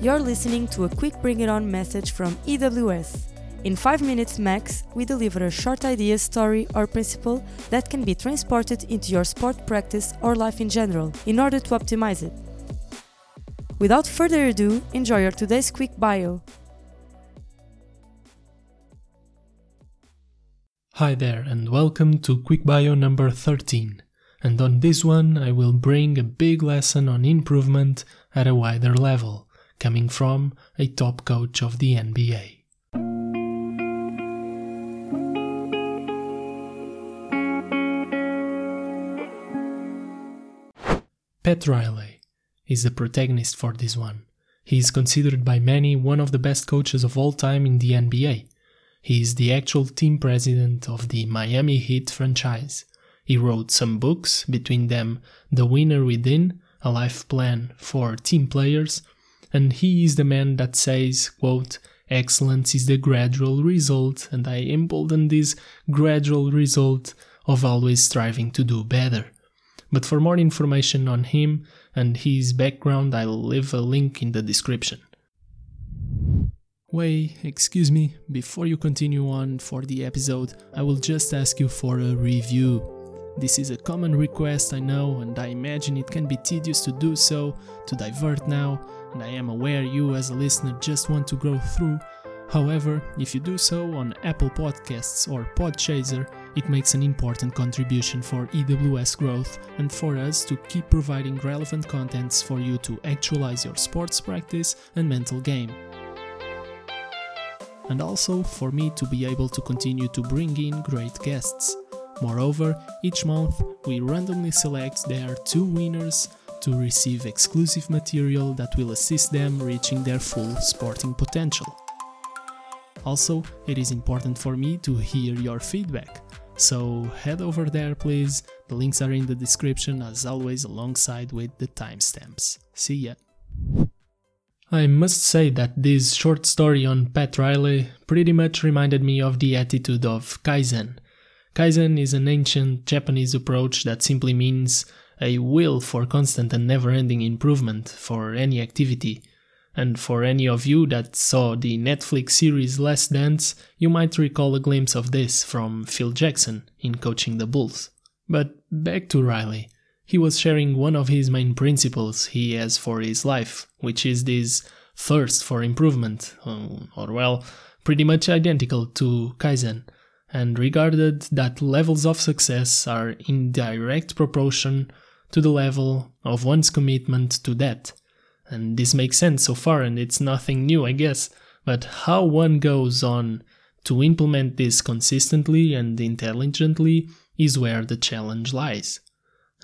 you're listening to a quick bring it on message from EWS. In 5 minutes max, we deliver a short idea, story, or principle that can be transported into your sport practice or life in general in order to optimize it. Without further ado, enjoy your today's quick bio. Hi there, and welcome to Quick Bio number 13. And on this one, I will bring a big lesson on improvement at a wider level, coming from a top coach of the NBA. Pat Riley is the protagonist for this one. He is considered by many one of the best coaches of all time in the NBA. He is the actual team president of the Miami Heat franchise. He wrote some books, between them The Winner Within, a life plan for team players, and he is the man that says, quote, excellence is the gradual result, and I embolden this gradual result of always striving to do better. But for more information on him and his background, I'll leave a link in the description. Wait, excuse me, before you continue on for the episode, I will just ask you for a review. This is a common request, I know, and I imagine it can be tedious to do so, to divert now, and I am aware you as a listener just want to grow through. However, if you do so on Apple Podcasts or Podchaser, it makes an important contribution for EWS growth and for us to keep providing relevant contents for you to actualize your sports practice and mental game. And also for me to be able to continue to bring in great guests. Moreover, each month we randomly select their two winners to receive exclusive material that will assist them reaching their full sporting potential. Also, it is important for me to hear your feedback. So head over there please, the links are in the description as always alongside with the timestamps. See ya! I must say that this short story on Pat Riley pretty much reminded me of the attitude of Kaizen. Kaizen is an ancient Japanese approach that simply means a will for constant and never ending improvement for any activity. And for any of you that saw the Netflix series Last Dance, you might recall a glimpse of this from Phil Jackson in coaching the Bulls. But back to Riley. He was sharing one of his main principles he has for his life, which is this thirst for improvement, um, or well, pretty much identical to Kaizen, and regarded that levels of success are in direct proportion to the level of one's commitment to that. And this makes sense so far, and it's nothing new, I guess. But how one goes on to implement this consistently and intelligently is where the challenge lies.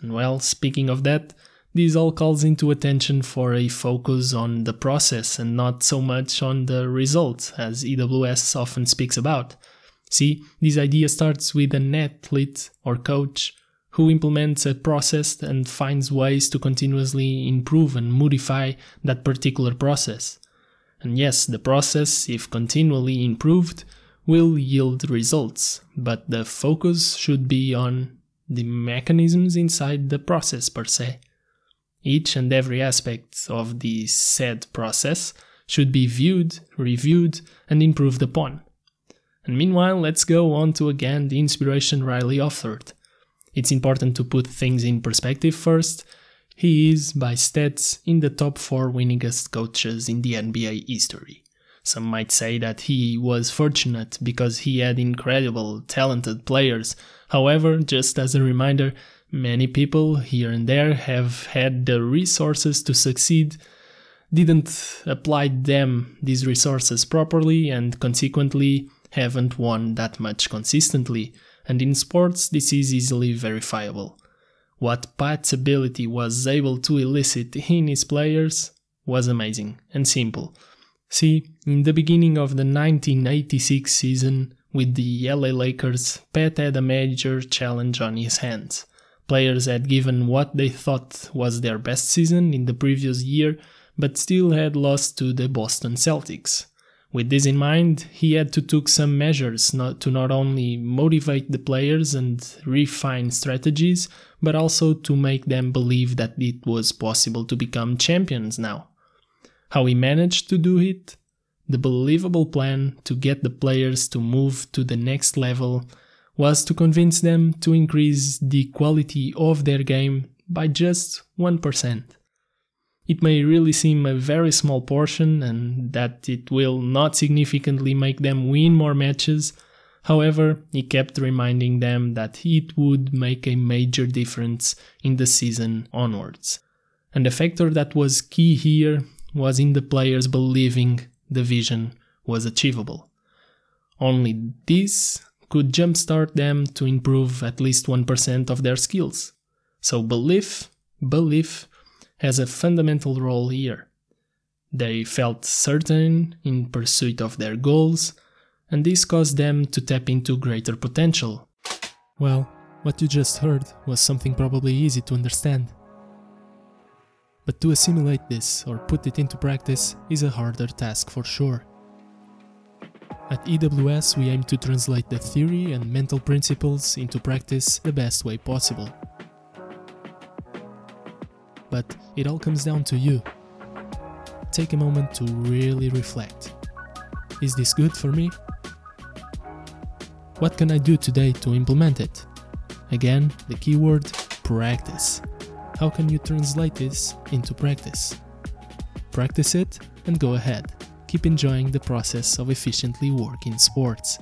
And well, speaking of that, this all calls into attention for a focus on the process and not so much on the result, as EWS often speaks about. See, this idea starts with an athlete or coach who implements a process and finds ways to continuously improve and modify that particular process. And yes, the process, if continually improved, will yield results, but the focus should be on the mechanisms inside the process per se. Each and every aspect of the said process should be viewed, reviewed, and improved upon. And meanwhile, let's go on to again the inspiration Riley offered it's important to put things in perspective first. He is, by stats, in the top 4 winningest coaches in the NBA history. Some might say that he was fortunate because he had incredible, talented players. However, just as a reminder, many people here and there have had the resources to succeed, didn't apply them these resources properly, and consequently haven't won that much consistently and in sports this is easily verifiable. What Pat's ability was able to elicit in his players was amazing and simple. See, in the beginning of the 1986 season with the LA Lakers, Pat had a major challenge on his hands. Players had given what they thought was their best season in the previous year, but still had lost to the Boston Celtics. With this in mind, he had to take some measures not, to not only motivate the players and refine strategies, but also to make them believe that it was possible to become champions now. How he managed to do it? The believable plan to get the players to move to the next level was to convince them to increase the quality of their game by just 1%. It may really seem a very small portion and that it will not significantly make them win more matches. However, he kept reminding them that it would make a major difference in the season onwards. And the factor that was key here was in the players believing the vision was achievable. Only this could jumpstart them to improve at least 1% of their skills. So belief, belief has a fundamental role here. They felt certain in pursuit of their goals, and this caused them to tap into greater potential. Well, what you just heard was something probably easy to understand. But to assimilate this or put it into practice is a harder task for sure. At EWS, we aim to translate the theory and mental principles into practice the best way possible. But it all comes down to you. Take a moment to really reflect. Is this good for me? What can I do today to implement it? Again, the keyword practice. How can you translate this into practice? Practice it and go ahead. Keep enjoying the process of efficiently working sports.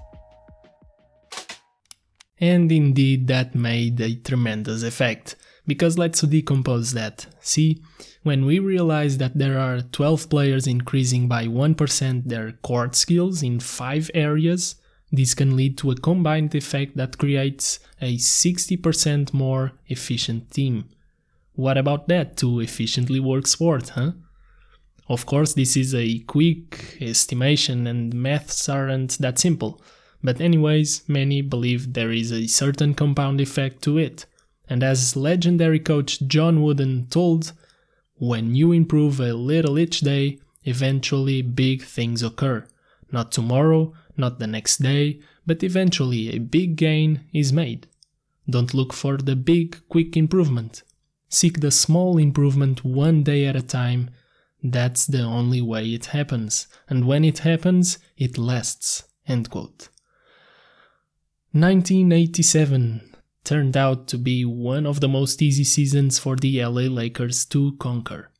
And indeed, that made a tremendous effect. Because let's decompose that. See, when we realize that there are 12 players increasing by 1% their court skills in 5 areas, this can lead to a combined effect that creates a 60% more efficient team. What about that to efficiently work sport, huh? Of course, this is a quick estimation and maths aren't that simple. But, anyways, many believe there is a certain compound effect to it. And as legendary coach John Wooden told, when you improve a little each day, eventually big things occur. Not tomorrow, not the next day, but eventually a big gain is made. Don't look for the big, quick improvement. Seek the small improvement one day at a time. That's the only way it happens, and when it happens, it lasts. End quote. 1987 turned out to be one of the most easy seasons for the LA Lakers to conquer.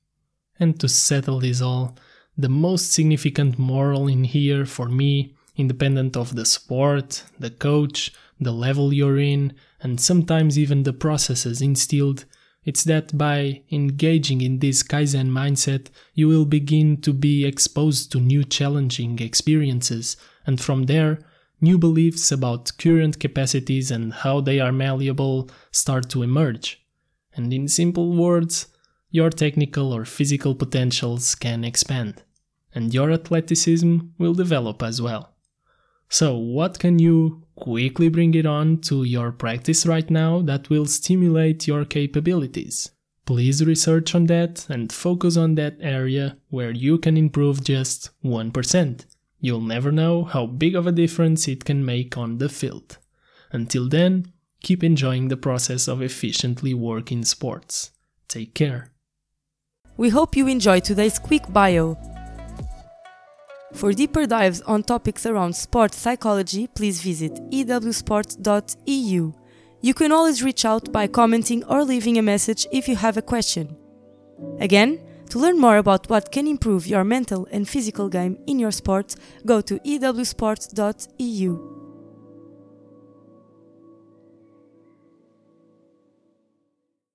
And to settle this all, the most significant moral in here for me, independent of the sport, the coach, the level you're in, and sometimes even the processes instilled, it's that by engaging in this Kaizen mindset, you will begin to be exposed to new challenging experiences, and from there, new beliefs about current capacities and how they are malleable start to emerge. And in simple words, your technical or physical potentials can expand, and your athleticism will develop as well. So, what can you quickly bring it on to your practice right now that will stimulate your capabilities? Please research on that and focus on that area where you can improve just 1%. You'll never know how big of a difference it can make on the field. Until then, keep enjoying the process of efficiently working sports. Take care. We hope you enjoyed today's quick bio. For deeper dives on topics around sports psychology, please visit ewsport.eu. You can always reach out by commenting or leaving a message if you have a question. Again, to learn more about what can improve your mental and physical game in your sport, go to ewsport.eu.